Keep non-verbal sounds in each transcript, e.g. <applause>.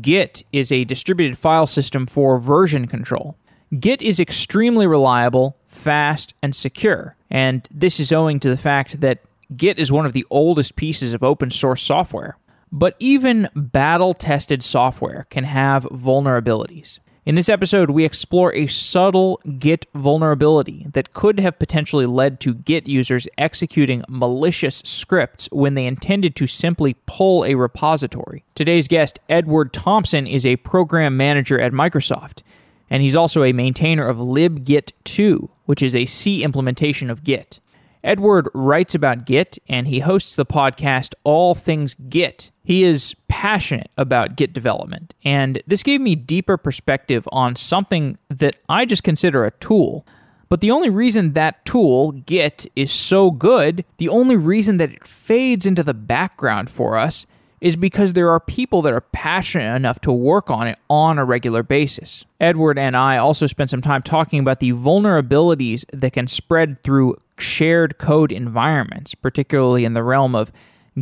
Git is a distributed file system for version control. Git is extremely reliable, fast, and secure, and this is owing to the fact that Git is one of the oldest pieces of open source software. But even battle tested software can have vulnerabilities. In this episode, we explore a subtle Git vulnerability that could have potentially led to Git users executing malicious scripts when they intended to simply pull a repository. Today's guest, Edward Thomson, is a program manager at Microsoft, and he's also a maintainer of libgit2, which is a C implementation of Git. Edward writes about Git and he hosts the podcast All Things Git. He is passionate about Git development, and this gave me deeper perspective on something that I just consider a tool. But the only reason that tool, Git, is so good, the only reason that it fades into the background for us, is because there are people that are passionate enough to work on it on a regular basis. Edward and I also spent some time talking about the vulnerabilities that can spread through shared code environments, particularly in the realm of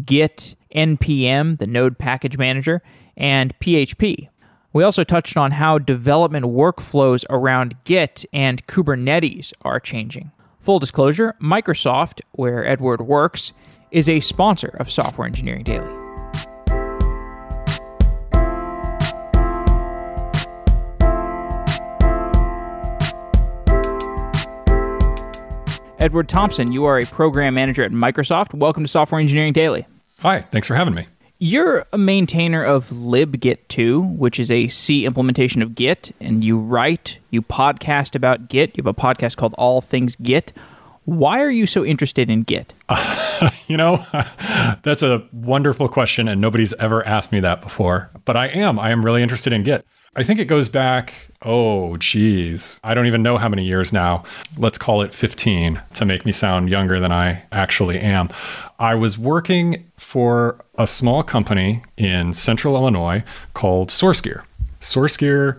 Git, NPM, the Node Package Manager, and PHP. We also touched on how development workflows around Git and Kubernetes are changing. Full disclosure Microsoft, where Edward works, is a sponsor of Software Engineering Daily. Edward Thomson, you are a program manager at Microsoft. Welcome to Software Engineering Daily. Hi, thanks for having me. You're a maintainer of libgit2, which is a C implementation of Git, and you write, you podcast about Git. You have a podcast called All Things Git. Why are you so interested in Git? Uh, <laughs> you know, <laughs> that's a wonderful question, and nobody's ever asked me that before. But I am. I am really interested in Git. I think it goes back, oh, geez, I don't even know how many years now. Let's call it 15 to make me sound younger than I actually am. I was working for a small company in central Illinois called SourceGear. SourceGear.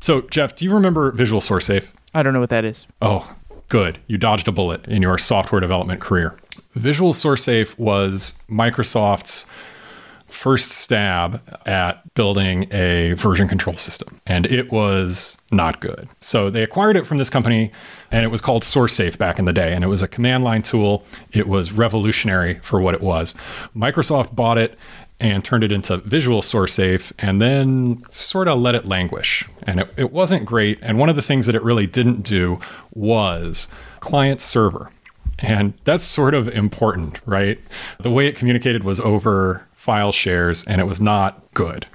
So, Jeff, do you remember Visual SourceSafe? I don't know what that is. Oh, good. You dodged a bullet in your software development career. Visual SourceSafe was Microsoft's first stab at building a version control system, and it was not good. So they acquired it from this company, and it was called SourceSafe back in the day, and it was a command line tool. It was revolutionary for what it was. Microsoft bought it and turned it into Visual SourceSafe, and then sort of let it languish. And it, it wasn't great. And one of the things that it really didn't do was client server. And that's sort of important, right? The way it communicated was over file shares, and it was not good.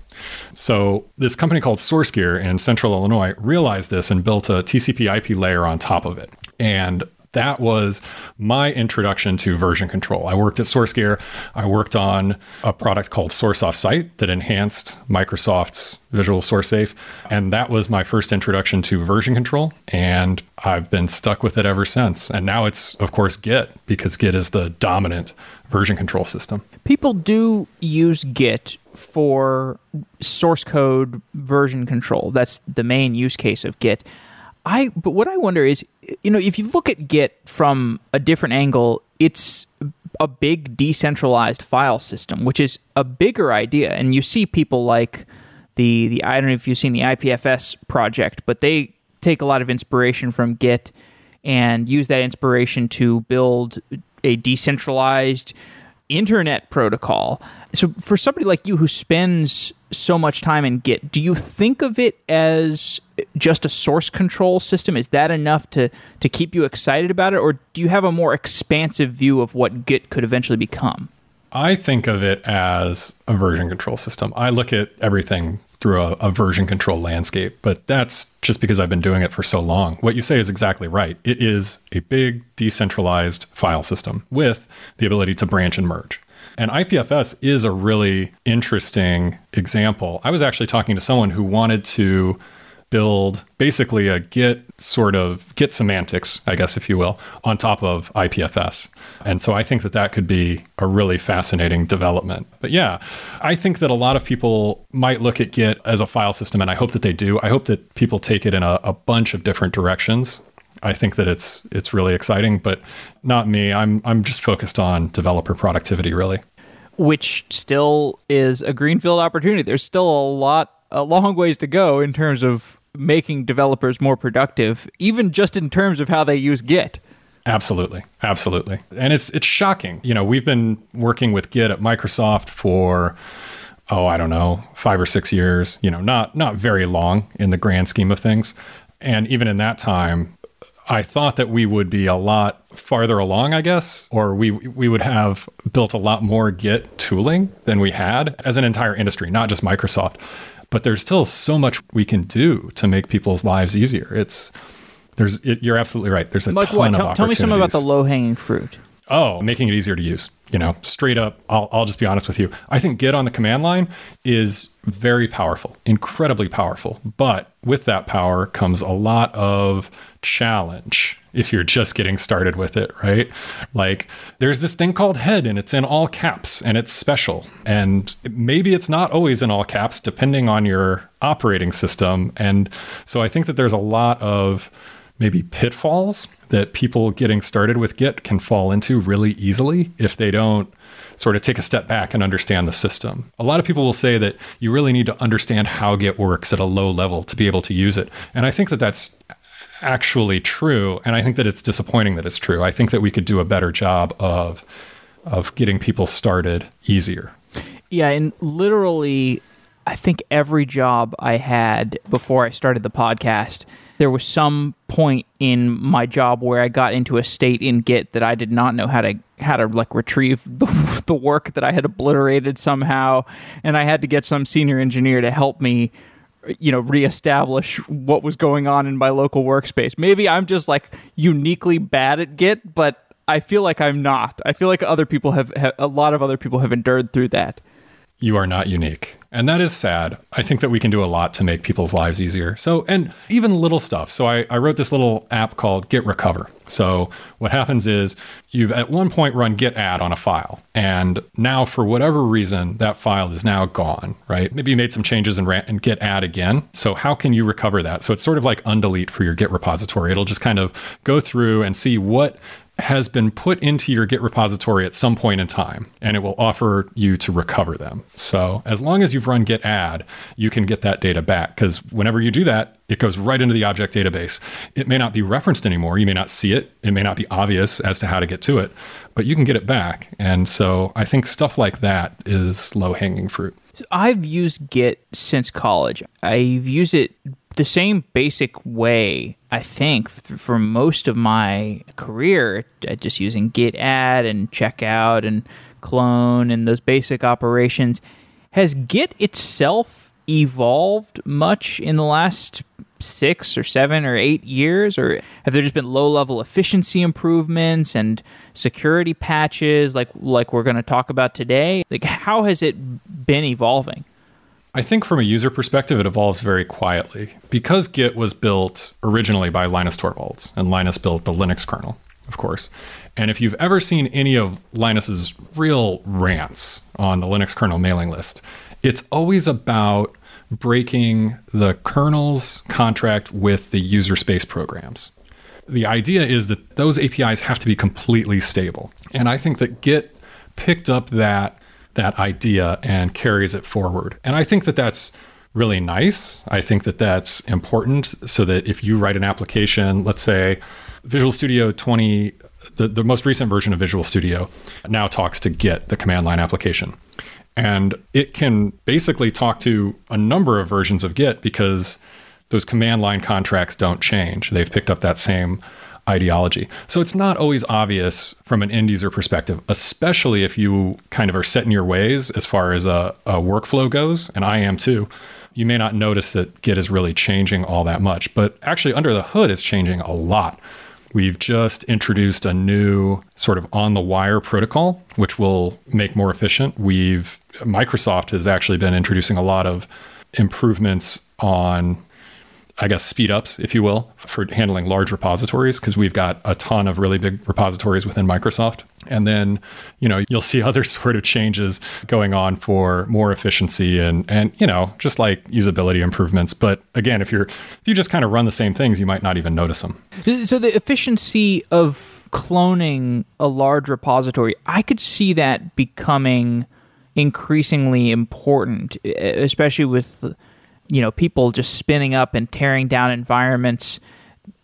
So, this company called SourceGear in central Illinois realized this and built a TCP IP layer on top of it. And that was my introduction to version control. I worked at SourceGear. I worked on a product called SourceOffSite that enhanced Microsoft's Visual SourceSafe. And that was my first introduction to version control. And I've been stuck with it ever since. And now it's, of course, Git, because Git is the dominant version control system. People do use Git for source code version control. That's the main use case of Git. I but what I wonder is, you know, if you look at Git from a different angle, it's a big decentralized file system, which is a bigger idea. And you see people like the the I don't know if you've seen the IPFS project, but they take a lot of inspiration from Git and use that inspiration to build a decentralized internet protocol. So for somebody like you who spends so much time in Git, do you think of it as just a source control system? Is that enough to to keep you excited about it or do you have a more expansive view of what Git could eventually become? I think of it as a version control system. I look at everything through a, a, version control landscape, but that's just because I've been doing it for so long. What you say is exactly right. It is a big decentralized file system with the ability to branch and merge. And IPFS is a really interesting example. I was actually talking to someone who wanted to build basically a Git sort of Git semantics, I guess, if you will, on top of IPFS. And so I think that that could be a really fascinating development. But yeah, I think that a lot of people might look at Git as a file system, and I hope that they do. I hope that people take it in a, a bunch of different directions. I think that it's it's really exciting, but not me. I'm I'm just focused on developer productivity, really. which still is a greenfield opportunity. There's still a lot, a long ways to go in terms of making developers more productive, even just in terms of how they use Git. Absolutely, absolutely, and it's it's shocking. You know, we've been working with Git at Microsoft for oh, I don't know, five or six years. You know, not not very long in the grand scheme of things, and even in that time, I thought that we would be a lot farther along, I guess, or we we would have built a lot more Git tooling than we had as an entire industry, not just Microsoft. But there's still so much we can do to make people's lives easier. It's there's it, you're absolutely right. There's a Like ton what? of Tell, tell me something about the low hanging fruit. Oh, making it easier to use. You know, straight up, I'll, I'll just be honest with you. I think Git on the command line is very powerful, incredibly powerful. But with that power comes a lot of challenge if you're just getting started with it, right? Like there's this thing called head and it's in all caps and it's special. And maybe it's not always in all caps depending on your operating system. And so I think that there's a lot of maybe pitfalls that people getting started with Git can fall into really easily if they don't sort of take a step back and understand the system. A lot of people will say that you really need to understand how Git works at a low level to be able to use it. And I think that that's actually true and I think that it's disappointing that it's true. I think that we could do a better job of of getting people started easier. Yeah, and literally, I think every job I had before I started the podcast, there was some point in my job where I got into a state in Git that I did not know how to how to like retrieve <laughs> the, the work that I had obliterated somehow, and I had to get some senior engineer to help me you know reestablish what was going on in my local workspace. Maybe i'm just like uniquely bad at git but i feel like i'm not. I feel like other people have, have a lot of other people have endured through that you are not unique. And that is sad. I think that we can do a lot to make people's lives easier. So, and even little stuff. So, I, I wrote this little app called Git Recover. So, what happens is you've at one point run git add on a file. And now, for whatever reason, that file is now gone, right? Maybe you made some changes and, ran, and git add again. So, how can you recover that? So, it's sort of like undelete for your Git repository. It'll just kind of go through and see what has been put into your Git repository at some point in time, and it will offer you to recover them. So, as long as you've run git add, you can get that data back because whenever you do that, it goes right into the object database. It may not be referenced anymore. You may not see it. It may not be obvious as to how to get to it, but you can get it back. And so, I think stuff like that is low hanging fruit. So I've used Git since college. I've used it the same basic way, I think, for most of my career, uh, just using git add and checkout and clone and those basic operations. Has Git itself evolved much in the last six or seven or eight years or have there just been low level efficiency improvements and security patches like like we're going to talk about today like how has it been evolving I think from a user perspective, it evolves very quietly. Because Git was built originally by Linus Torvalds, and Linus built the Linux kernel, of course. And if you've ever seen any of Linus's real rants on the Linux kernel mailing list, it's always about breaking the kernel's contract with the user space programs. The idea is that those APIs have to be completely stable. And I think that Git picked up that that idea and carries it forward. And I think that that's really nice. I think that that's important so that if you write an application, let's say Visual Studio 20, the, the most recent version of Visual Studio now talks to Git, the command line application. And it can basically talk to a number of versions of Git because those command line contracts don't change. They've picked up that same ideology. So it's not always obvious from an end user perspective, especially if you kind of are set in your ways as far as a, a workflow goes, and I am too. You may not notice that Git is really changing all that much, but actually under the hood, it's changing a lot. We've just introduced a new sort of on the wire protocol, which will make more efficient. We've Microsoft has actually been introducing a lot of improvements on I guess speed ups, if you will, for handling large repositories because we've got a ton of really big repositories within Microsoft. And then, you know, you'll see <laughs> other sort of changes going on for more efficiency and and you know, just like usability improvements. But again, if you're if you just kind of run the same things, you might not even notice them. So the efficiency of cloning a large repository, I could see that becoming increasingly important, especially with you know people just spinning up and tearing down environments.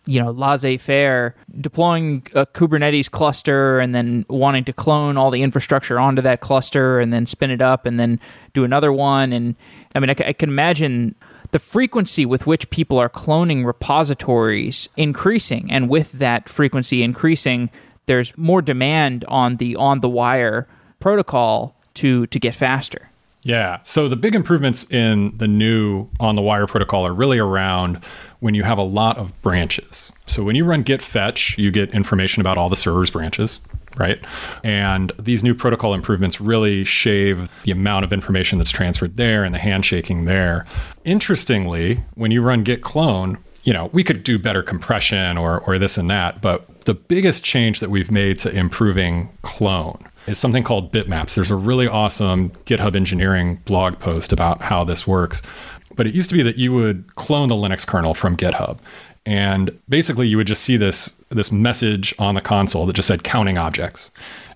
You know, laissez-faire, deploying a Kubernetes cluster and then wanting to clone all the infrastructure onto that cluster and then spin it up and then do another one. And I mean, I, I can imagine the frequency with which people are cloning repositories increasing, and with that frequency increasing, there's more demand on the on the wire protocol to to get faster. Yeah. So the big improvements in the new on the wire protocol are really around when you have a lot of branches. So when you run git fetch, you get information about all the server's branches, right? And these new protocol improvements really shave the amount of information that's transferred there and the handshaking there. Interestingly, when you run git clone, you know, we could do better compression or or this and that, but the biggest change that we've made to improving clone is something called bitmaps. There's a really awesome GitHub engineering blog post about how this works. But it used to be that you would clone the Linux kernel from GitHub. And basically you would just see this this message on the console that just said counting objects.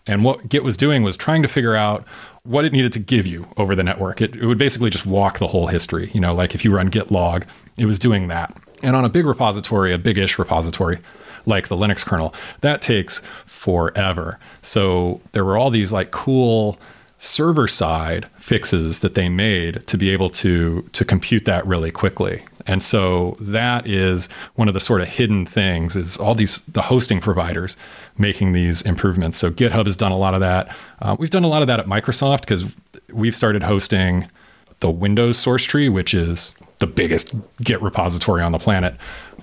And what Git was doing was trying to figure out what it needed to give you over the network. It, it would basically just walk the whole history. You know, like if you run git log, it was doing that. And on a big repository, a big-ish repository, like the Linux kernel, that takes forever. So there were all these like cool server side fixes that they made to be able to to compute that really quickly. And so that is one of the sort of hidden things is all these the hosting providers making these improvements. So GitHub has done a lot of that. Uh, we've done a lot of that at Microsoft because we've started hosting the Windows source tree, which is the biggest Git repository on the planet.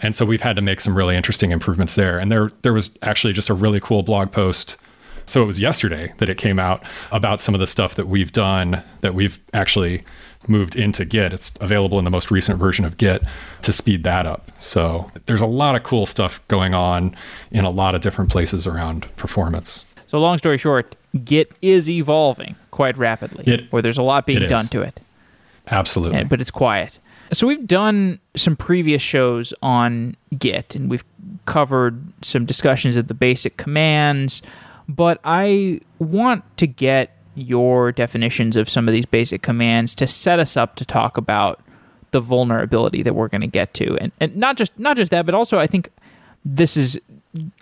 And so we've had to make some really interesting improvements there. And there there was actually just a really cool blog post. So it was yesterday that it came out about some of the stuff that we've done that we've actually moved into Git. It's available in the most recent version of Git to speed that up. So there's a lot of cool stuff going on in a lot of different places around performance. So long story short, Git is evolving quite rapidly, It- where there's a lot being done to it. Absolutely. but it's quiet. So we've done some previous shows on Git, and we've covered some discussions of the basic commands. But I want to get your definitions of some of these basic commands to set us up to talk about the vulnerability that we're going to get to, and and not just not just that, but also I think this is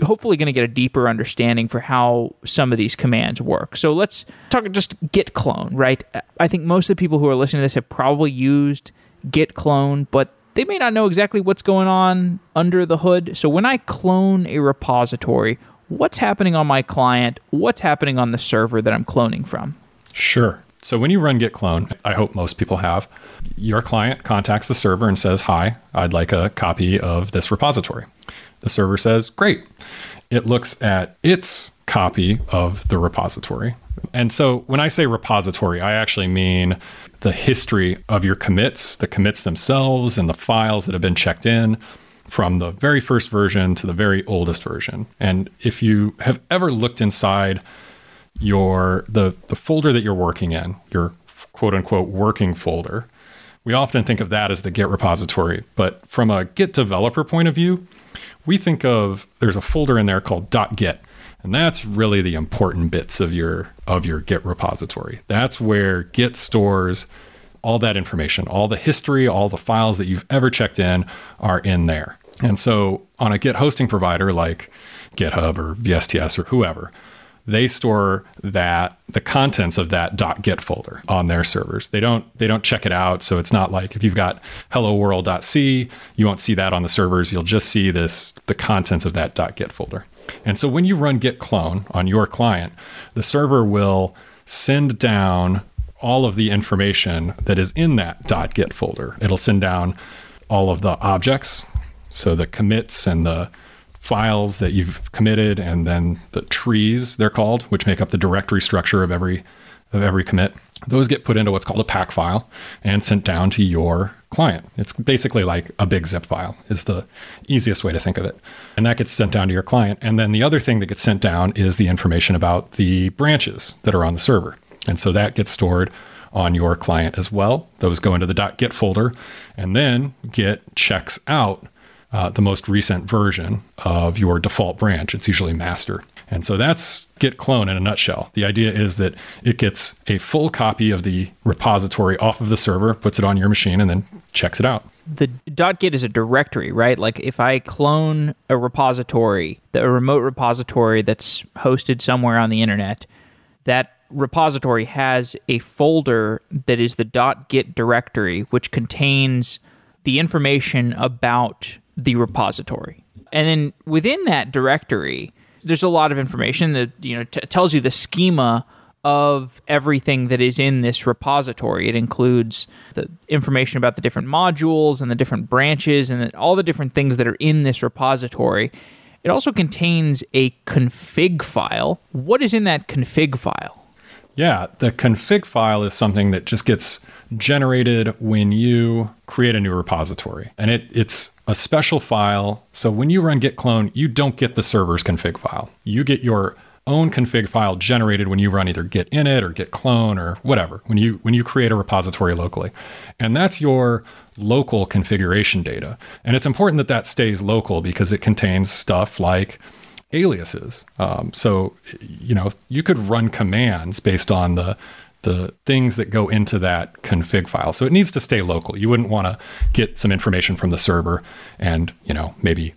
hopefully going to get a deeper understanding for how some of these commands work. So let's talk just git clone, right? I think most of the people who are listening to this have probably used git clone, but they may not know exactly what's going on under the hood. So when I clone a repository, what's happening on my client? What's happening on the server that I'm cloning from? Sure. So when you run git clone, I hope most people have, your client contacts the server and says, Hi, I'd like a copy of this repository. The server says, Great. It looks at its copy of the repository. And so when I say repository, I actually mean the history of your commits, the commits themselves, and the files that have been checked in from the very first version to the very oldest version. And if you have ever looked inside your the the folder that you're working in, your quote unquote working folder. We often think of that as the Git repository, but from a Git developer point of view, we think of there's a folder in there called .git, and that's really the important bits of your of your Git repository. That's where Git stores all that information, all the history, all the files that you've ever checked in are in there. And so on a Git hosting provider like GitHub or VSTS or whoever, they store that the contents of that .git folder on their servers. They don't they don't check it out, so it's not like if you've got hello world.c, you won't see that on the servers. You'll just see this the contents of that .git folder. And so when you run git clone on your client, the server will send down all of the information that is in that .git folder. It'll send down all of the objects, so the commits and the files that you've committed and then the trees they're called which make up the directory structure of every of every commit. Those get put into what's called a pack file and sent down to your client. It's basically like a big zip file is the easiest way to think of it. And that gets sent down to your client. And then the other thing that gets sent down is the information about the branches that are on the server. And so that gets stored on your client as well. Those go into the. git folder and then git checks out uh, the most recent version of your default branch. It's usually master. And so that's git clone in a nutshell. The idea is that it gets a full copy of the repository off of the server, puts it on your machine, and then checks it out. The .git is a directory, right? Like if I clone a repository, a remote repository that's hosted somewhere on the internet, that repository has a folder that is the .git directory, which contains the information about the repository. And then within that directory, there's a lot of information that you know t- tells you the schema of everything that is in this repository. It includes the information about the different modules and the different branches and all the different things that are in this repository. It also contains a config file. What is in that config file? Yeah, the config file is something that just gets generated when you create a new repository. And it, it's a special file. So when you run git clone, you don't get the server's config file. You get your own config file generated when you run either git init or git clone or whatever when you when you create a repository locally and that's your local configuration data and it's important that that stays local because it contains stuff like aliases. Um, so, you know, you could run commands based on the the things that go into that config file. So it needs to stay local. You wouldn't want to get some information from the server and, you know, maybe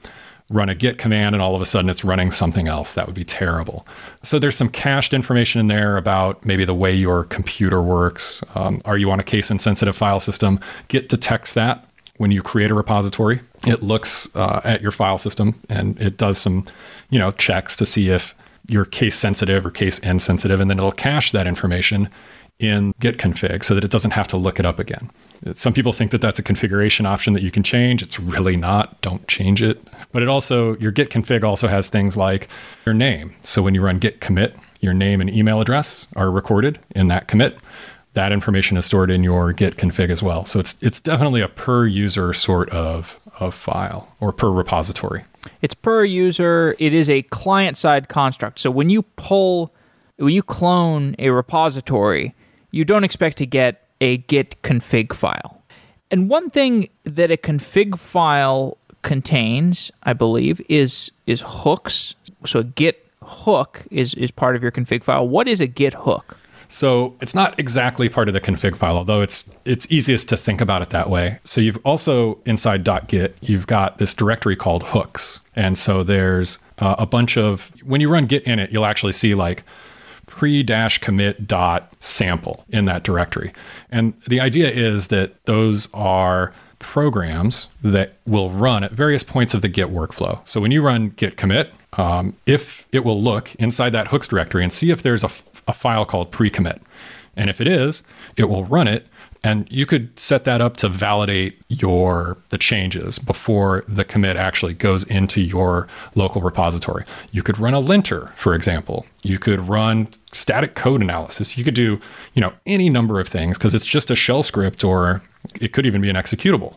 run a git command and all of a sudden it's running something else. That would be terrible. So there's some cached information in there about maybe the way your computer works. Um, are you on a case insensitive file system? Git detects that when you create a repository, it looks uh, at your file system and it does some, you know, checks to see if you're case sensitive or case insensitive, and then it'll cache that information in git config so that it doesn't have to look it up again. Some people think that that's a configuration option that you can change. It's really not. Don't change it. But it also, your git config also has things like your name. So when you run git commit, your name and email address are recorded in that commit that information is stored in your git config as well. So it's it's definitely a per user sort of of file or per repository. It's per user. It is a client side construct. So when you pull when you clone a repository, you don't expect to get a git config file. And one thing that a config file contains, I believe, is is hooks. So a git hook is is part of your config file. What is a git hook? So it's not exactly part of the config file, although it's it's easiest to think about it that way. So you've also inside .git, you've got this directory called hooks, and so there's uh, a bunch of when you run git init, you'll actually see like pre dash commit dot sample in that directory, and the idea is that those are programs that will run at various points of the Git workflow. So when you run git commit, um, if it will look inside that hooks directory and see if there's a a file called pre-commit. And if it is, it will run it and you could set that up to validate your the changes before the commit actually goes into your local repository. You could run a linter, for example. You could run static code analysis. You could do, you know, any number of things because it's just a shell script or it could even be an executable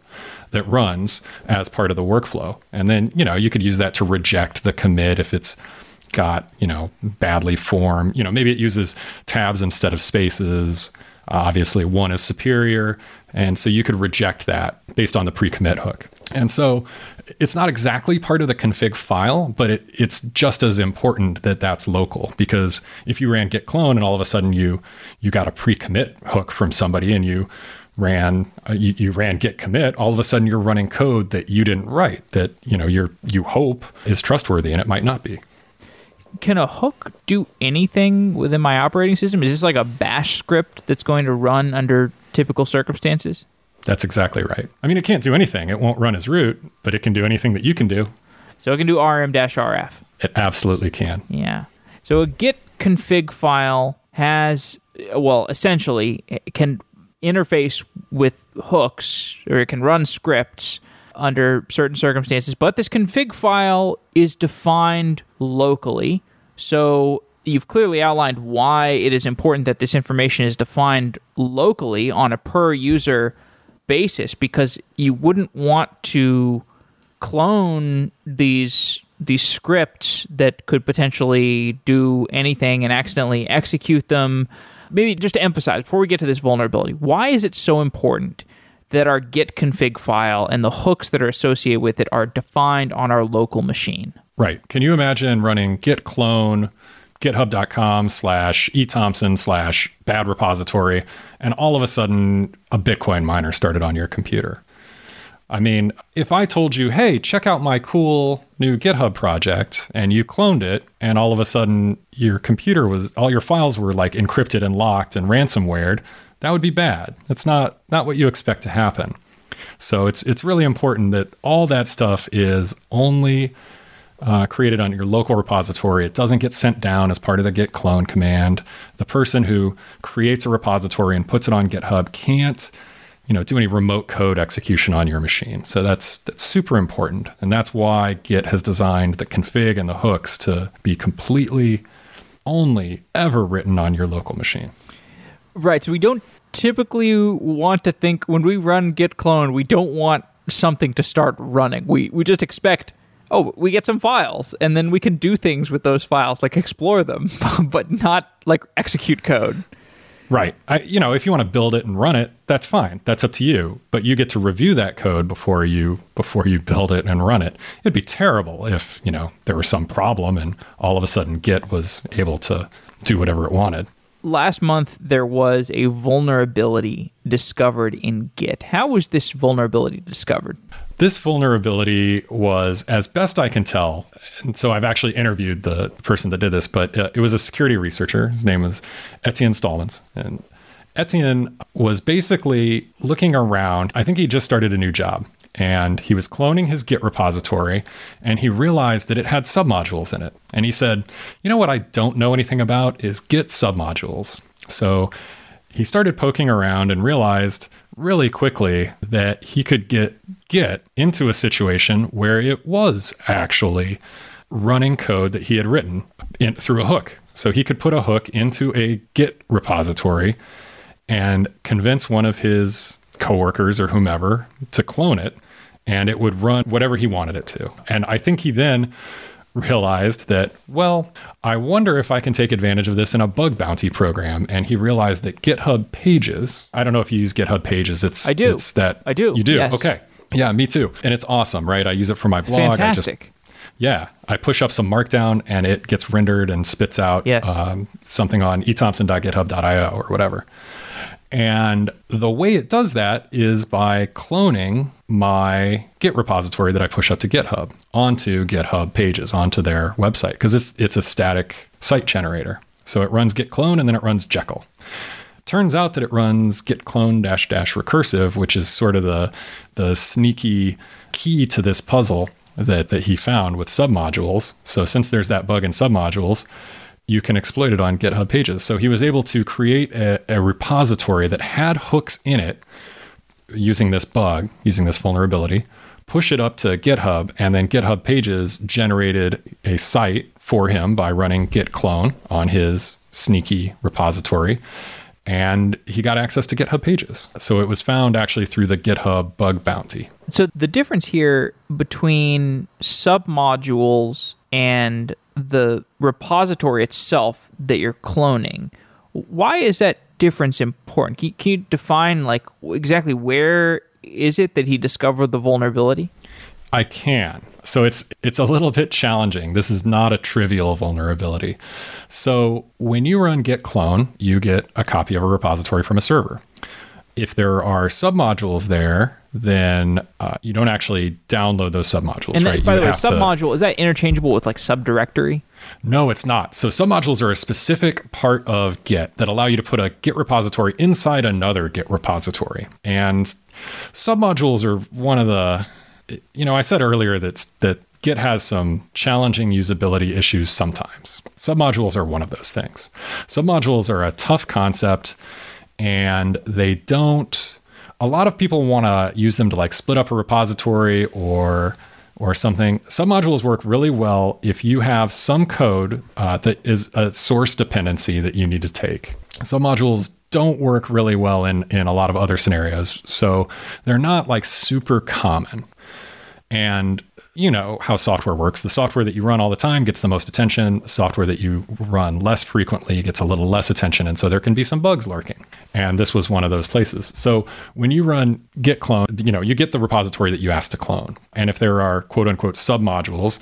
that runs as part of the workflow. And then, you know, you could use that to reject the commit if it's got you know badly formed. You know maybe it uses tabs instead of spaces. Obviously one is superior. And so you could reject that based on the pre-commit hook. And so it's not exactly part of the config file but it, it's just as important that that's local. Because if you ran git clone and all of a sudden you you got a pre-commit hook from somebody and you ran uh, you, you, ran git commit all of a sudden you're running code that you didn't write that you know you're you hope is trustworthy and it might not be can a hook do anything within my operating system? Is this like a bash script that's going to run under typical circumstances? That's exactly right. I mean, it can't do anything. It won't run as root, but it can do anything that you can do. So it can do rm-rf. It absolutely can. Yeah. So a git config file has, well, essentially, can interface with hooks or it can run scripts under certain circumstances. But this config file is defined locally. So you've clearly outlined why it is important that this information is defined locally on a per user basis because you wouldn't want to clone these these scripts that could potentially do anything and accidentally execute them. Maybe just to emphasize before we get to this vulnerability, why is it so important that our git config file and the hooks that are associated with it are defined on our local machine. Right. Can you imagine running git clone github.com slash ethomson slash bad repository and all of a sudden a Bitcoin miner started on your computer? I mean, if I told you, hey, check out my cool new GitHub project, and you cloned it, and all of a sudden your computer was, all your files were like encrypted and locked and ransomwared, that would be bad. That's not, not what you expect to happen. So it's, it's really important that all that stuff is only uh, created on your local repository. It doesn't get sent down as part of the git clone command. The person who creates a repository and puts it on GitHub can't you know do any remote code execution on your machine. So that's that's super important. And that's why git has designed the config and the hooks to be completely only ever written on your local machine. Right. So we don't typically want to think when we run git clone we don't want something to start running. We we just expect oh, we get some files and then we can do things with those files, like explore them, <laughs> but not like execute code. Right. I, you know, if you want to build it and run it, that's fine. That's up to you. But you get to review that code before you before you build it and run it. It'd be terrible if you know there was some problem and all of a sudden Git was able to do whatever it wanted. Last month there was a vulnerability discovered in Git. How was this vulnerability discovered? This vulnerability was, as best I can tell, and so I've actually interviewed the person that did this, but uh, it was a security researcher. His name was Etienne Stalmans. And Etienne was basically looking around. I think he just started a new job and he was cloning his Git repository and he realized that it had submodules in it. And he said, You know what I don't know anything about is Git submodules. So he started poking around and realized really quickly that he could get Git into a situation where it was actually running code that he had written in, through a hook. So he could put a hook into a Git repository and convince one of his coworkers or whomever to clone it, and it would run whatever he wanted it to. And I think he then realized that, well, I wonder if I can take advantage of this in a bug bounty program. And he realized that GitHub Pages, I don't know if you use GitHub Pages. It's I do. It's that I do. You do. Yes. Okay. Yeah, me too. And it's awesome, right? I use it for my blog. Fantastic. I just, yeah, I push up some Markdown and it gets rendered and spits out yes. um, something on ethomson.github.io or whatever. And the way it does that is by cloning my Git repository that I push up to GitHub onto GitHub pages, onto their website, because it's, it's a static site generator. So it runs git clone and then it runs Jekyll. Turns out that it runs git clone dash dash recursive, which is sort of the, the sneaky key to this puzzle that, that he found with submodules. So since there's that bug in submodules, you can exploit it on GitHub pages. So he was able to create a, a, repository that had hooks in it using this bug, using this vulnerability, push it up to GitHub, and then GitHub pages generated a site for him by running git clone on his sneaky repository. And he got access to GitHub pages. So it was found actually through the GitHub bug bounty. So the difference here between submodules and the repository itself that you're cloning, why is that difference important? Can you, can you define like exactly where is it that he discovered the vulnerability? I can. So it's it's a little bit challenging. This is not a trivial vulnerability. So when you run git clone, you get a copy of a repository from a server. If there are submodules there, then uh, you don't actually download those submodules, and right? By you the way, submodule to... is that interchangeable with like subdirectory? No, it's not. So submodules are a specific part of Git that allow you to put a Git repository inside another Git repository. And submodules are one of the you know, I said earlier that that Git has some challenging usability issues sometimes. Submodules are one of those things. Submodules are a tough concept and they don't a lot of people want to use them to like split up a repository or or something. Submodules work really well if you have some code uh, that is a source dependency that you need to take. Submodules don't work really well in, in a lot of other scenarios. So they're not like super common. And you know how software works. The software that you run all the time gets the most attention. Software that you run less frequently gets a little less attention. And so there can be some bugs lurking. And this was one of those places. So when you run git clone, you know, you get the repository that you asked to clone. And if there are quote unquote submodules,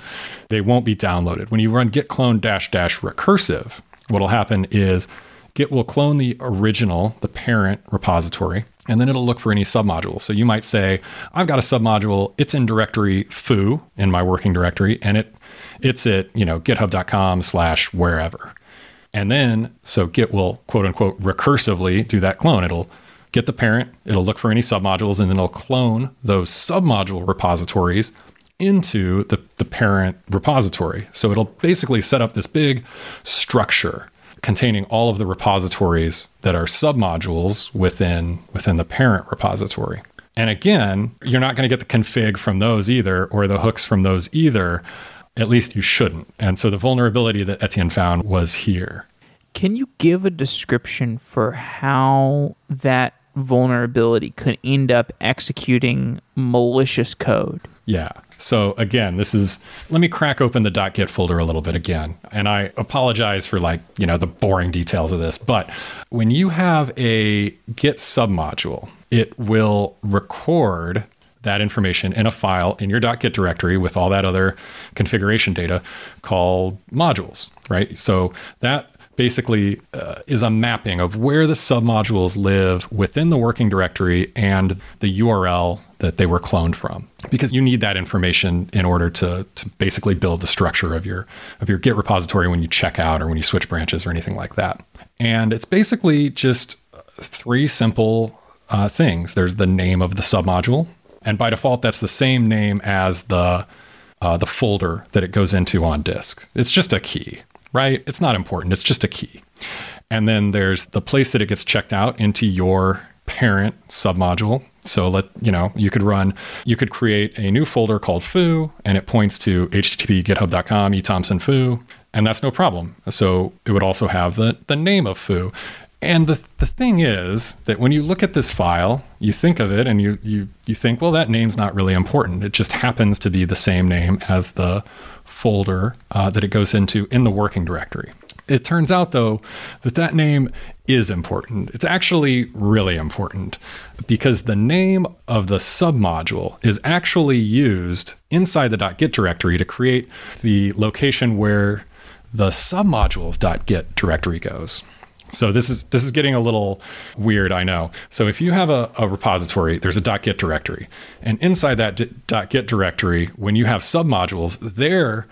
they won't be downloaded. When you run git clone dash dash recursive, what'll happen is Git will clone the original, the parent repository, and then it'll look for any submodule. So you might say, I've got a submodule, it's in directory foo in my working directory, and it it's at, you know, github.com slash wherever. And then so Git will quote unquote recursively do that clone. It'll get the parent, it'll look for any submodules, and then it'll clone those submodule repositories into the, the parent repository. So it'll basically set up this big structure containing all of the repositories that are submodules within within the parent repository. And again, you're not going to get the config from those either or the hooks from those either. At least you shouldn't. And so the vulnerability that Etienne found was here. Can you give a description for how that vulnerability could end up executing malicious code? Yeah. So again, this is let me crack open the .git folder a little bit again. And I apologize for like, you know, the boring details of this, but when you have a git submodule, it will record that information in a file in your .git directory with all that other configuration data called modules, right? So that basically uh, is a mapping of where the submodules live within the working directory and the URL that they were cloned from. Because you need that information in order to, to basically build the structure of your of your git repository when you check out or when you switch branches or anything like that. And it's basically just three simple uh, things. There's the name of the submodule and by default that's the same name as the uh, the folder that it goes into on disk. It's just a key right? It's not important. It's just a key. And then there's the place that it gets checked out into your parent submodule. So let you know you could run you could create a new folder called foo and it points to http github.com ethomson foo and that's no problem. So it would also have the the name of foo. And the, the thing is that when you look at this file, you think of it and you, you, you think, well, that name's not really important. It just happens to be the same name as the folder uh, that it goes into in the working directory. It turns out, though, that that name is important. It's actually really important because the name of the submodule is actually used inside the .git directory to create the location where the submodules.git directory goes. So this is this is getting a little weird, I know. So if you have a, a repository, there's a .git directory, and inside that .git directory, when you have submodules, their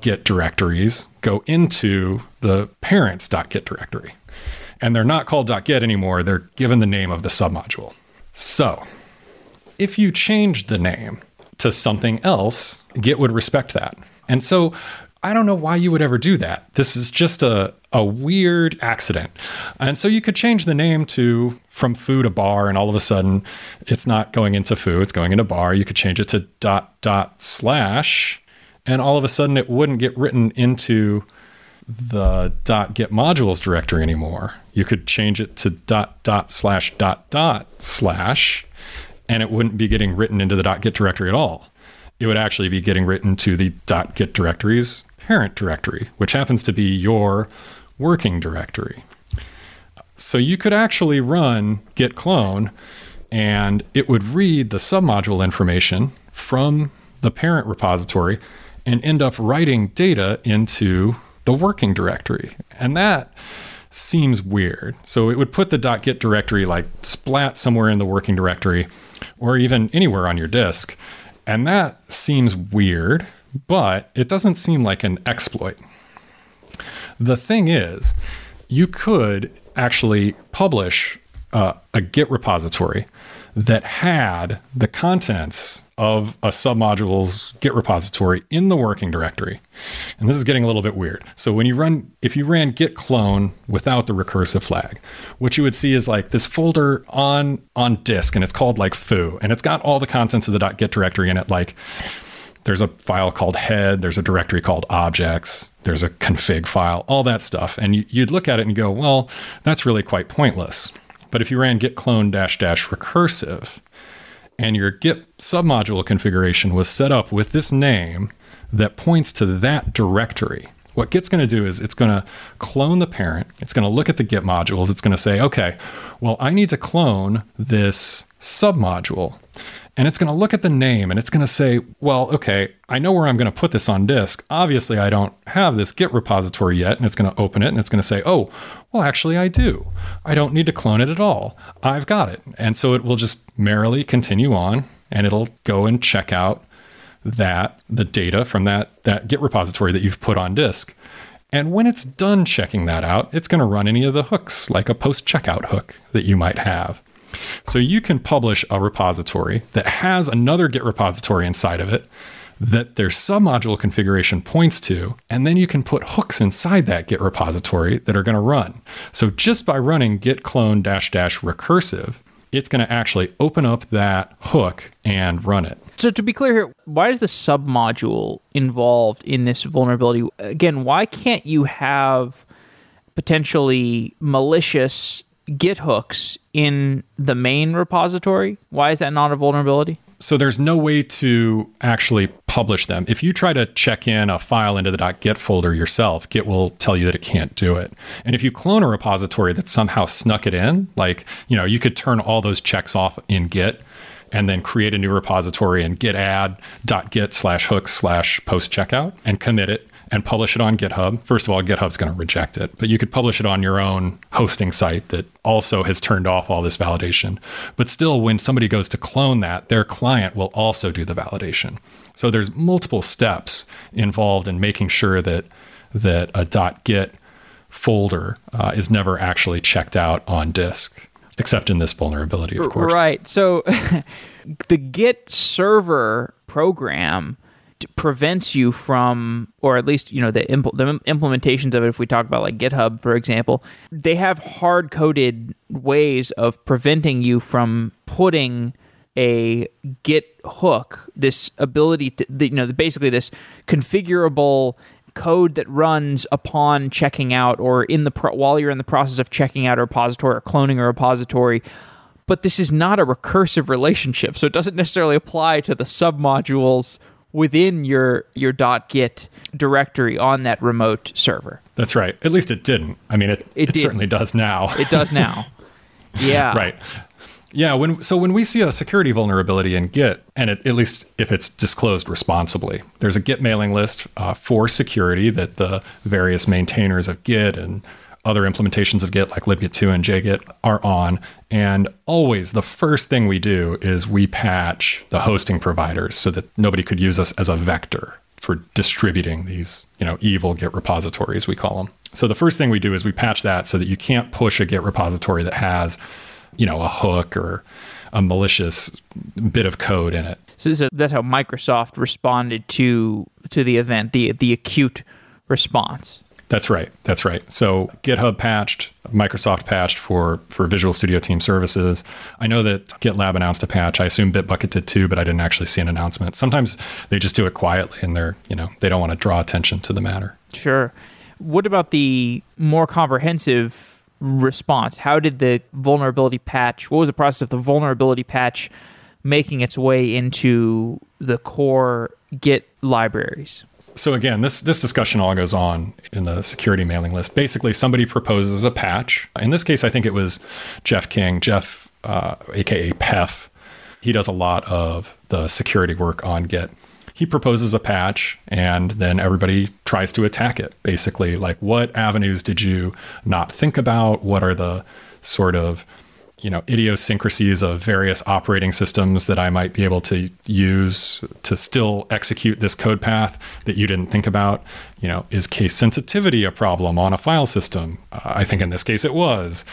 .git directories go into the parents .git directory. And they're not called .git anymore, they're given the name of the submodule. So, if you change the name to something else, Git would respect that. And so I don't know why you would ever do that. This is just a, a weird accident. And so you could change the name to from foo to bar, and all of a sudden it's not going into foo, it's going into bar. You could change it to dot dot slash, and all of a sudden it wouldn't get written into the dot git modules directory anymore. You could change it to dot dot slash dot dot slash, and it wouldn't be getting written into the dot git directory at all. It would actually be getting written to the dot git directory's parent directory, which happens to be your working directory. So you could actually run git clone and it would read the submodule information from the parent repository and end up writing data into the working directory. And that seems weird. So it would put the .git directory like splat somewhere in the working directory or even anywhere on your disk. And that seems weird, but it doesn't seem like an exploit. The thing is, you could actually publish uh, a Git repository that had the contents of a submodule's Git repository in the working directory. And this is getting a little bit weird. So when you run, if you ran git clone without the recursive flag, what you would see is like this folder on on disk, and it's called like foo, and it's got all the contents of the .git directory in it, like there's a file called head, there's a directory called objects, there's a config file, all that stuff. And you, would look at it and go, well, that's really quite pointless. But if you ran git clone dash dash recursive and your Git submodule configuration was set up with this name that points to that directory. What Git's going to do is it's going to clone the parent. It's going to look at the Git modules. It's going to say, okay, well, I need to clone this submodule. And it's going to look at the name and it's going to say, well, okay, I know where I'm going to put this on disk. Obviously, I don't have this Git repository yet. And it's going to open it and it's going to say, oh, well, actually, I do. I don't need to clone it at all. I've got it. And so it will just merrily continue on and it'll go and check out that the data from that that Git repository that you've put on disk. And when it's done checking that out, it's going to run any of the hooks, like a post checkout hook that you might have. So you can publish a repository that has another Git repository inside of it that their submodule configuration points to, and then you can put hooks inside that Git repository that are going to run. So just by running git clone dash dash recursive, it's going to actually open up that hook and run it. So to be clear here, why is the submodule involved in this vulnerability? Again, why can't you have potentially malicious Git hooks in the main repository? Why is that not a vulnerability? So there's no way to actually publish them. If you try to check in a file into the .git folder yourself, Git will tell you that it can't do it. And if you clone a repository that somehow snuck it in, like, you know, you could turn all those checks off in Git and then create a new repository and git add .git slash hook slash post checkout and commit it and publish it on GitHub. First of all, GitHub's going to reject it, but you could publish it on your own hosting site that also has turned off all this validation. But still, when somebody goes to clone that, their client will also do the validation. So there's multiple steps involved in making sure that that a .git folder uh, is never actually checked out on disk, except in this vulnerability, of course. Right. So <laughs> the Git server program prevents you from or at least you know the, impl- the implementations of it if we talk about like github for example they have hard coded ways of preventing you from putting a git hook this ability to you know basically this configurable code that runs upon checking out or in the pro- while you're in the process of checking out a repository or cloning a repository but this is not a recursive relationship so it doesn't necessarily apply to the submodules within your your .git directory on that remote server. That's right. At least it didn't. I mean, it it, it certainly does now. It does now. <laughs> yeah. Right. Yeah. When so when we see a security vulnerability in Git, and it, at least if it's disclosed responsibly, there's a Git mailing list uh, for security that the various maintainers of Git and other implementations of Git like libgit2 and jgit are on. And always the first thing we do is we patch the hosting providers so that nobody could use us as a vector for distributing these, you know, evil Git repositories, we call them. So the first thing we do is we patch that so that you can't push a Git repository that has, you know, a hook or a malicious bit of code in it. So, so that's how Microsoft responded to to the event, the the acute response. That's right. That's right. So GitHub patched, Microsoft patched for for Visual Studio Team Services. I know that GitLab announced a patch. I assume Bitbucket did too, but I didn't actually see an announcement. Sometimes they just do it quietly and they're, you know, they don't want to draw attention to the matter. Sure. What about the more comprehensive response? How did the vulnerability patch, what was the process of the vulnerability patch making its way into the core Git libraries? So again, this this discussion all goes on in the security mailing list. Basically, somebody proposes a patch. In this case, I think it was Jeff King, Jeff, uh, aka Peff. He does a lot of the security work on Git. He proposes a patch, and then everybody tries to attack it. Basically, like what avenues did you not think about? What are the sort of you know idiosyncrasies of various operating systems that I might be able to use to still execute this code path that you didn't think about. You know, is case sensitivity a problem on a file system? Uh, I think in this case it was.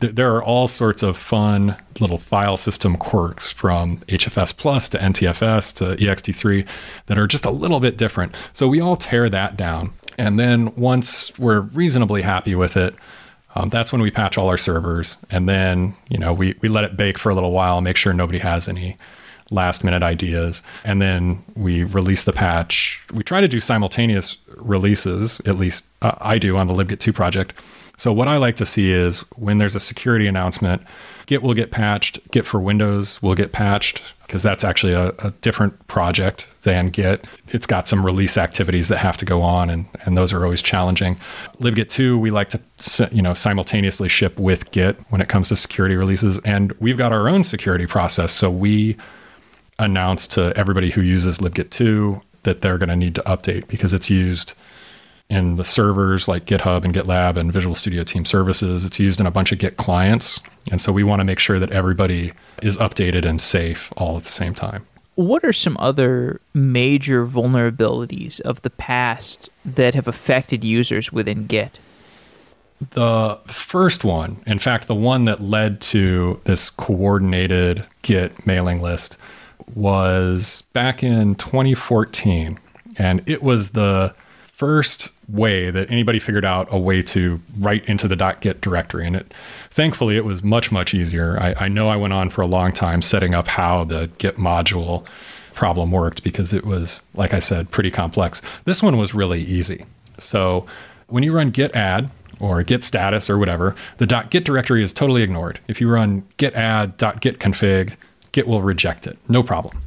Th- there are all sorts of fun little file system quirks from HFS Plus to NTFS to ext3 that are just a little bit different. So we all tear that down. And then once we're reasonably happy with it, um, that's when we patch all our servers, and then you know we we let it bake for a little while, make sure nobody has any last minute ideas, and then we release the patch. We try to do simultaneous releases, at least uh, I do on the libgit2 project. So what I like to see is when there's a security announcement, Git will get patched. Git for Windows will get patched because that's actually a, a, different project than Git. It's got some release activities that have to go on, and, and those are always challenging. libgit2, we like to you know simultaneously ship with Git when it comes to security releases, and we've got our own security process. So we announce to everybody who uses libgit2 that they're going to need to update because it's used in the servers like GitHub and GitLab and Visual Studio Team Services. It's used in a bunch of Git clients. And so we want to make sure that everybody is updated and safe all at the same time. What are some other major vulnerabilities of the past that have affected users within Git? The first one, in fact, the one that led to this coordinated Git mailing list, was back in 2014. And it was the first way that anybody figured out a way to write into the .git directory. And it, thankfully, it was much, much easier. I, I know I went on for a long time setting up how the Git module problem worked because it was, like I said, pretty complex. This one was really easy. So when you run git add or git status or whatever, the .git directory is totally ignored. If you run git add .git config, Git will reject it. No problem.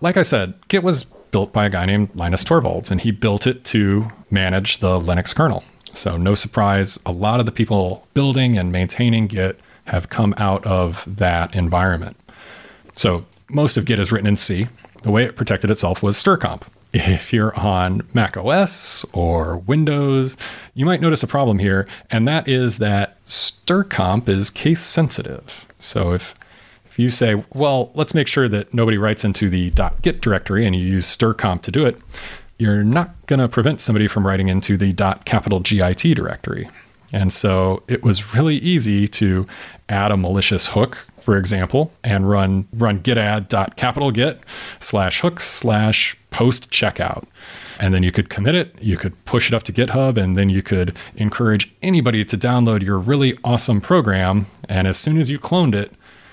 Like I said, Git was built by a guy named Linus Torvalds, and he built it to manage the Linux kernel. So, no surprise, a lot of the people building and maintaining Git have come out of that environment. So, most of Git is written in C. The way it protected itself was strcmp. If you're on Mac OS or Windows, you might notice a problem here, and that is that strcmp is case sensitive. So, if if you say, well, let's make sure that nobody writes into the .git directory and you use strcmp to do it, you're not going to prevent somebody from writing into the capital .git directory. And so it was really easy to add a malicious hook, for example, and run run git add capital git slash hooks slash post checkout. And then you could commit it, you could push it up to GitHub, and then you could encourage anybody to download your really awesome program. And as soon as you cloned it,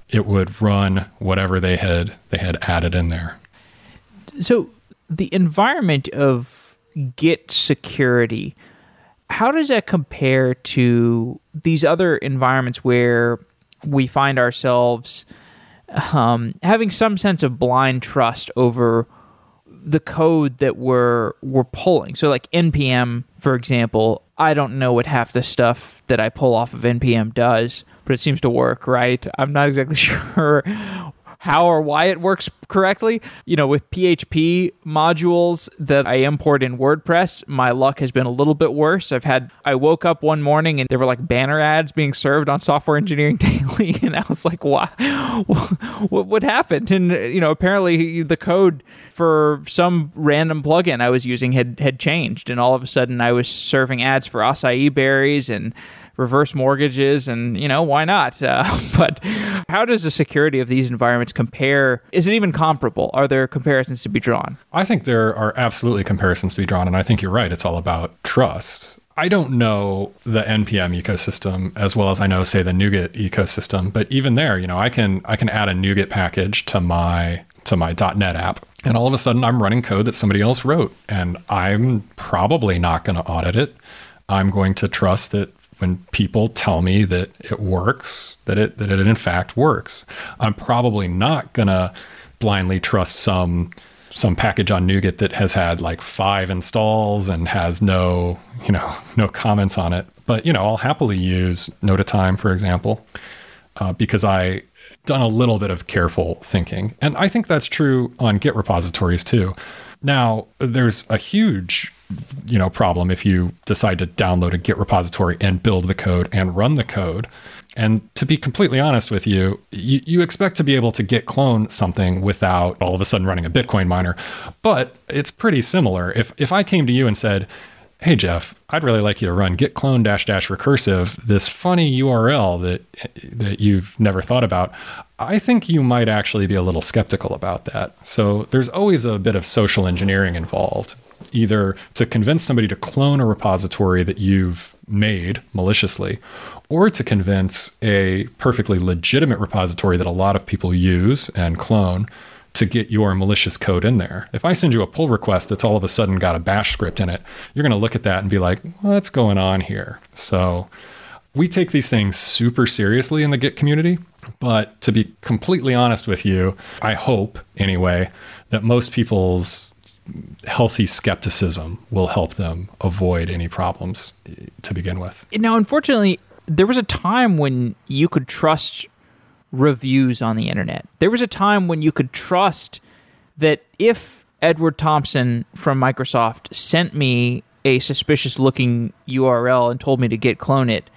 it would run whatever they had they had added in there. So the environment of Git security, how does that compare to these other environments where we find ourselves um, having some sense of blind trust over the code that we're we're pulling. So like npm, for example, I don't know what half the stuff that I pull off of npm does but it seems to work, right? I'm not exactly <laughs> sure how or why it works correctly. You know, with PHP modules that I import in WordPress, my luck has been a little bit worse. I've had, I woke up one morning and there were like banner ads being served on Software Engineering <laughs> Daily, and I was like, "Why? <laughs> What, happened?" And uh, you know, apparently the code for some random plugin I was using had had changed, and all of a sudden I was serving ads for acai berries and reverse mortgages, and you know why not? Uh, <laughs> but how does the security of these environments compare? Is it even comparable? Are there comparisons to be drawn? I think there are absolutely comparisons to be drawn, and I think you're right. It's all about trust. I don't know the npm ecosystem as well as I know, say, the NuGet ecosystem, but even there, you know, I can I can add a NuGet package to my to my .NET app, and all of a sudden I'm running code that somebody else wrote, and I'm probably not going to audit it. I'm going to trust that when people tell me that it works, that it that it in fact works. I'm probably not gonna blindly trust some some package on NuGet that has had like five installs and has no, you know, <laughs> no comments on it. But you know, I'll happily use Noda Time, for example, uh, because I done a little bit of careful thinking, and I think that's true on Git repositories too. Now, there's a huge you know problem if you decide to download a git repository and build the code and run the code. And to be completely honest with you, you, you expect to be able to git clone something without all of a sudden running a bitcoin miner. But it's pretty similar. If if i came to you and said hey jeff i'd really like you to run git clone dash dash recursive this funny url that that you've never thought about i think you might actually be a little skeptical about that. So there's always a bit of social engineering involved either to convince somebody to clone a repository that you've made maliciously, or to convince a perfectly legitimate repository that a lot of people use and clone to get your malicious code in there. If I send you a pull request that's all of a sudden got a bash script in it, you're going to look at that and be like, what's going on here? So we take these things super seriously in the Git community. But to be completely honest with you, I hope anyway that most people's healthy skepticism will help them avoid any problems to begin with. Now, unfortunately, there was a time when you could trust reviews on the internet. There was a time when you could trust that if Edward Thomson from Microsoft sent me a suspicious looking URL and told me to git clone it,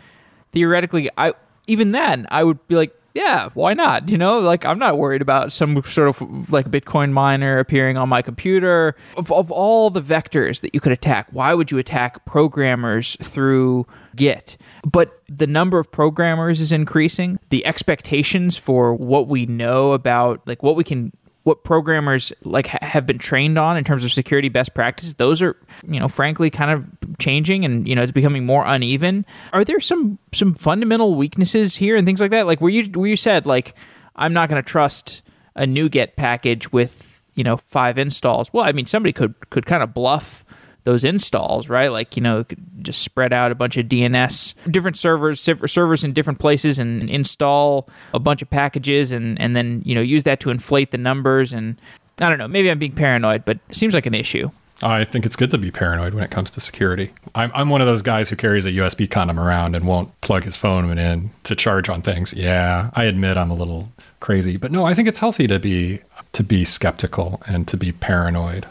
theoretically, I even then I would be like, yeah, why not? You know, like I'm not worried about some sort of like Bitcoin miner appearing on my computer. Of, of all the vectors that you could attack, why would you attack programmers through Git? But the number of programmers is increasing. The expectations for what we know about, like what we can what programmers like ha- have been trained on in terms of security best practices those are you know frankly kind of changing and you know it's becoming more uneven. Are there some some fundamental weaknesses here and things like that? Like where you where you said like i'm not going to trust a NuGet package with you know five installs. Well i mean somebody could could kind of bluff those installs, right? Like, you know, just spread out a bunch of DNS, different servers, servers in different places and install a bunch of packages and, and then, you know, use that to inflate the numbers. And I don't know, maybe I'm being paranoid, but it seems like an issue. I think it's good to be paranoid when it comes to security. I'm, I'm one of those guys who carries a USB condom around and won't plug his phone in to charge on things. Yeah, I admit I'm a little crazy, but no, I think it's healthy to be to be skeptical and to be paranoid.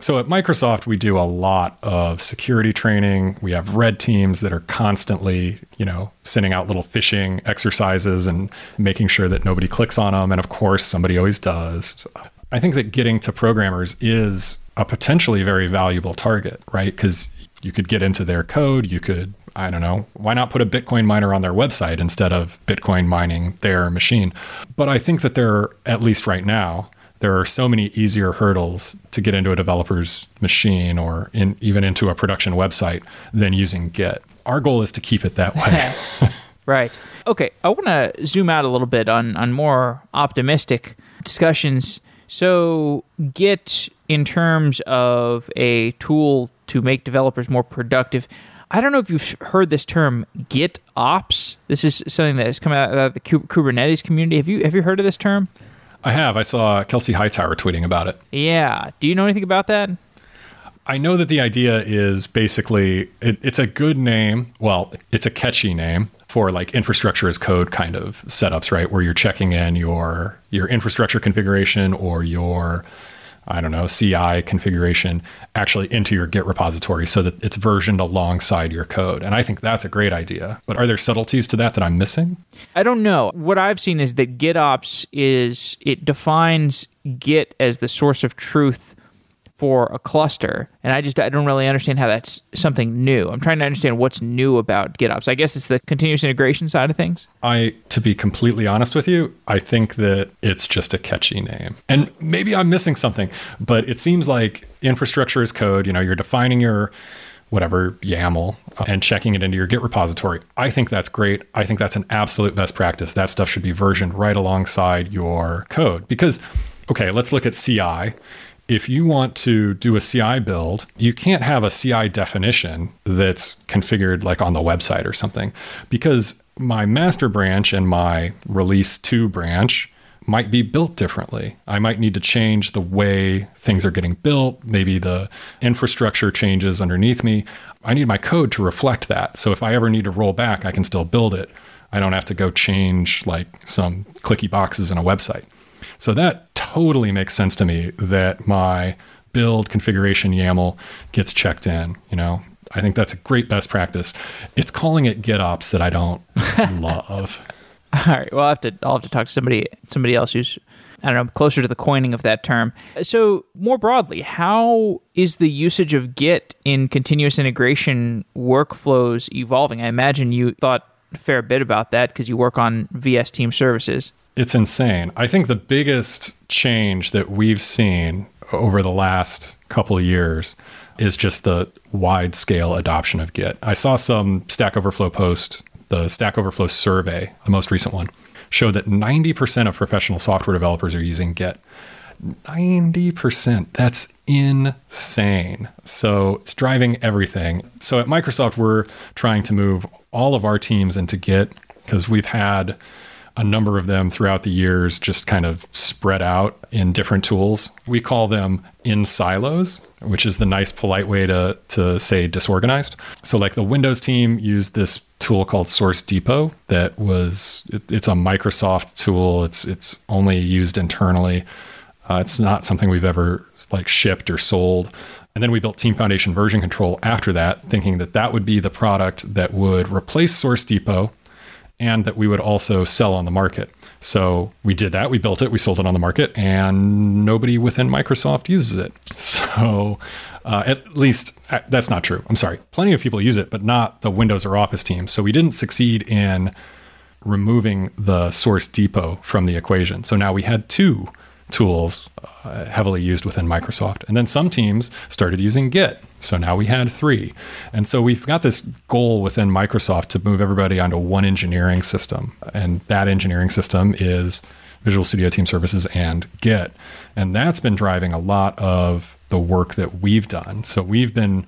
So at Microsoft, we do a lot of security training. We have red teams that are constantly, you know, sending out little phishing exercises and making sure that nobody clicks on them. And of course, somebody always does. So I think that getting to programmers is a potentially very valuable target, right? Because you could get into their code. You could, I don't know, why not put a Bitcoin miner on their website instead of Bitcoin mining their machine? But I think that there, at least right now, there are so many easier hurdles to get into a developer's machine or in, even into a production website than using Git. Our goal is to keep it that way. <laughs> right. Okay. I want to zoom out a little bit on, on more optimistic discussions. So, Git, in terms of a tool to make developers more productive, I don't know if you've heard this term GitOps. This is something that has come out of the Kubernetes community. Have you have you heard of this term? I have. I saw Kelsey Hightower tweeting about it. Yeah. Do you know anything about that? I know that the idea is basically it, it's a good name. Well, it's a catchy name for like infrastructure as code kind of setups, right? Where you're checking in your your infrastructure configuration or your I don't know, CI configuration actually into your Git repository so that it's versioned alongside your code. And I think that's a great idea. But are there subtleties to that that I'm missing? I don't know. What I've seen is that GitOps is it defines Git as the source of truth for a cluster. And i just i don't really understand how that's something new. I'm trying to understand what's new about gitops. I guess it's the continuous integration side of things. I to be completely honest with you i think that it's just a catchy name. And maybe i'm missing something but it seems like infrastructure is code you know you're defining your whatever YAML uh, and checking it into your Git repository. I think that's great. I think that's an absolute best practice. That stuff should be versioned right alongside your code. Because, okay, let's look at CI if you want to do a CI build, you can't have a CI definition that's configured like on the website or something because my master branch and my release 2 branch might be built differently. I might need to change the way things are getting built. Maybe the infrastructure changes underneath me. I need my code to reflect that. So if I ever need to roll back, I can still build it. I don't have to go change like some clicky boxes in a website. So that totally makes sense to me that my build configuration YAML gets checked in. You know, I think that's a great best practice. It's calling it GitOps that I don't <laughs> love. All right. Well, I have to. I'll have to talk to somebody somebody else who's I don't know closer to the coining of that term. So more broadly, how is the usage of Git in continuous integration workflows evolving? I imagine you thought a fair bit about that because you work on VS Team Services. It's insane. I think the biggest change that we've seen over the last couple years is just the wide scale adoption of Git. I saw some Stack Overflow post, the Stack Overflow survey, the most recent one, showed that 90% of professional software developers are using Git. 90%. That's insane. So it's driving everything. So at Microsoft, we're trying to move all of our teams into Git because we've had a number of them throughout the years, just kind of spread out in different tools. We call them in silos, which is the nice, polite way to, to say disorganized. So, like the Windows team used this tool called Source Depot that was, it, it's a Microsoft tool, it's, it's only used internally. Uh, it's not something we've ever like shipped or sold. And then we built Team Foundation version control after that, thinking that that would be the product that would replace Source Depot and that we would also sell on the market. So we did that. We built it. We sold it on the market, and nobody within Microsoft uses it. <laughs> So uh, at least uh, that's not true. I'm sorry. Plenty of people use it, but not the Windows or Office teams. So we didn't succeed in removing the Source Depot from the equation. So now we had two tools uh, heavily used within Microsoft. And then some teams started using Git. So now we had three. And so we've got this goal within Microsoft to move everybody onto one engineering system. And that engineering system is Visual Studio Team Services and Git. And that's been driving a lot of the work that we've done. So we've been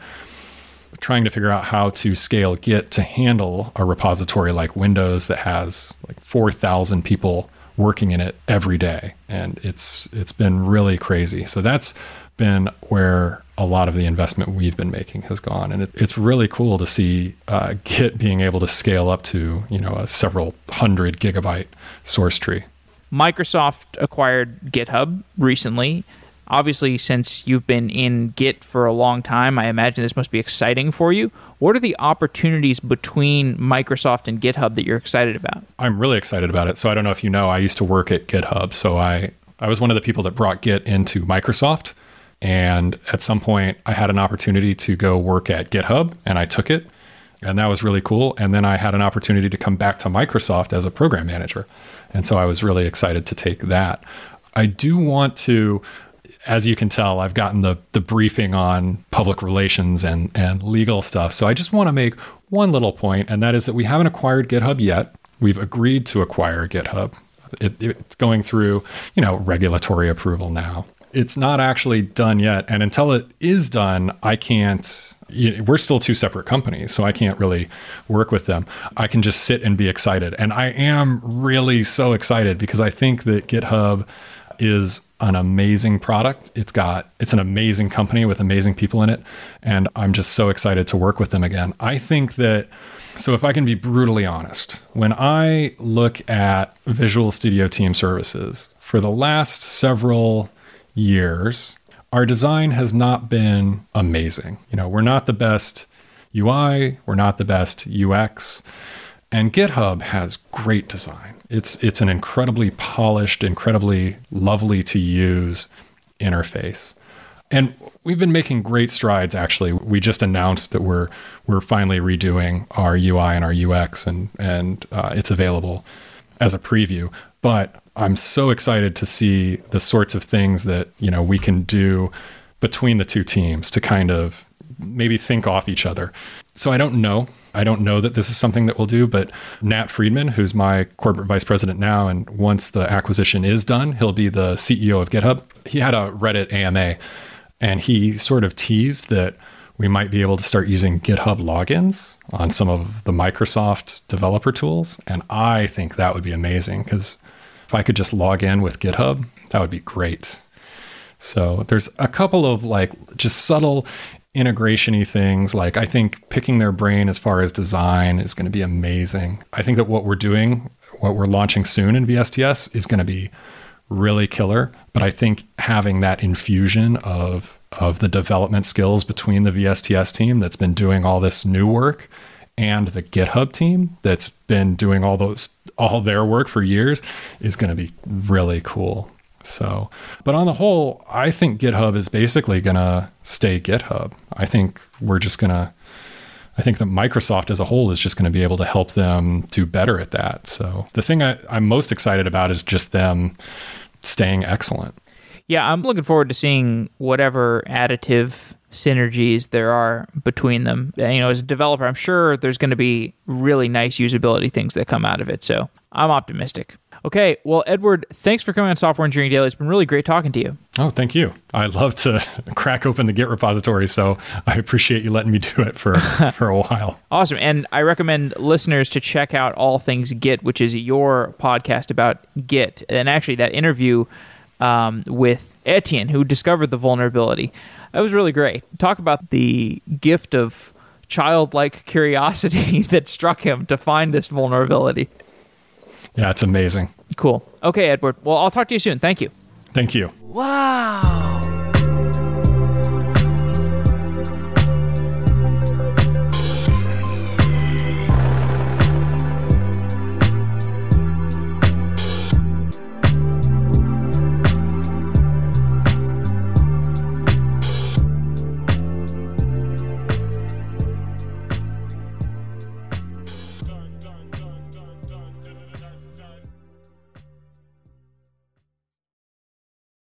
trying to figure out how to scale Git to handle a repository like Windows that has like 4,000 people working in it every day and it's it's been really crazy. So that's been where a lot of the investment we've been making has gone and it, it's really cool to see uh, <laughs> git being able to scale up to you know a several hundred gigabyte source tree. Microsoft acquired github recently obviously since you've been in git for a long time i imagine this must be exciting for you what are the opportunities between Microsoft and GitHub that you're excited about? I'm really excited about it. So I don't know if you know, I used to work at GitHub. So I, I was one of the people that brought Git into Microsoft. And at some point, I had an opportunity to go work at GitHub and I took it. And that was really cool. And then I had an opportunity to come back to Microsoft as a program manager. And so I was really excited to take that. I do want to as you can tell, I've gotten the the briefing on public relations and and legal stuff. So I just want to make one little point, and that is that we haven't acquired GitHub yet. We've agreed to acquire GitHub. It, it's going through, you know, regulatory approval now. It's not actually done yet, and until it is done, I can't. we're still two separate companies, so I can't really work with them. I can just sit and be excited, and I am really so excited because I think that GitHub is an amazing product. It's got it's an amazing company with amazing people in it and I'm just so excited to work with them again. I think that so if I can be brutally honest, when I look at Visual Studio Team Services for the last several years, our design has not been amazing. You know, we're not the best UI, we're not the best UX, and GitHub has great design. It's it's an incredibly polished, incredibly lovely to use interface. And we've been making great strides actually. We just announced that we're we're finally redoing our UI and our UX and and uh, it's available as a preview. But I'm so excited to see the sorts of things that, you know, we can do between the two teams to kind of maybe think off each other. So I don't know I don't know that this is something that we'll do, but Nat Friedman, who's my corporate vice president now, and once the acquisition is done, he'll be the CEO of GitHub. He had a Reddit AMA and he sort of teased that we might be able to start using GitHub logins on some of the Microsoft developer tools. And I think that would be amazing because if I could just log in with GitHub, that would be great. So there's a couple of like just subtle integration-y things like i think picking their brain as far as design is going to be amazing. I think that what we're doing what we're launching soon in vsts is going to be really killer but i think having that infusion of of the development skills between the vsts team that's been doing all this new work and the github team that's been doing all those all their work for years is going to be really cool so, but on the whole, I think GitHub is basically going to stay GitHub. I think we're just going to, I think that Microsoft as a whole is just going to be able to help them do better at that. So, the thing I, I'm most excited about is just them staying excellent. Yeah, I'm looking forward to seeing whatever additive synergies there are between them. You know, as a developer, I'm sure there's going to be really nice usability things that come out of it. So I'm optimistic. Okay, well, Edward, thanks for coming on Software Engineering Daily. It's been really great talking to you. Oh, thank you. I love to <laughs> crack open the Git repository, so I appreciate you letting me do it for <laughs> for a while. Awesome, and I recommend listeners to check out All Things Git, which is your podcast about Git, and actually that interview um, with Etienne, who discovered the vulnerability. That was really great. Talk about the gift of childlike <laughs> curiosity that struck him to find this vulnerability. Yeah, it's amazing. Cool. Okay, Edward. Well, I'll talk to you soon. Thank you. Thank you. Wow.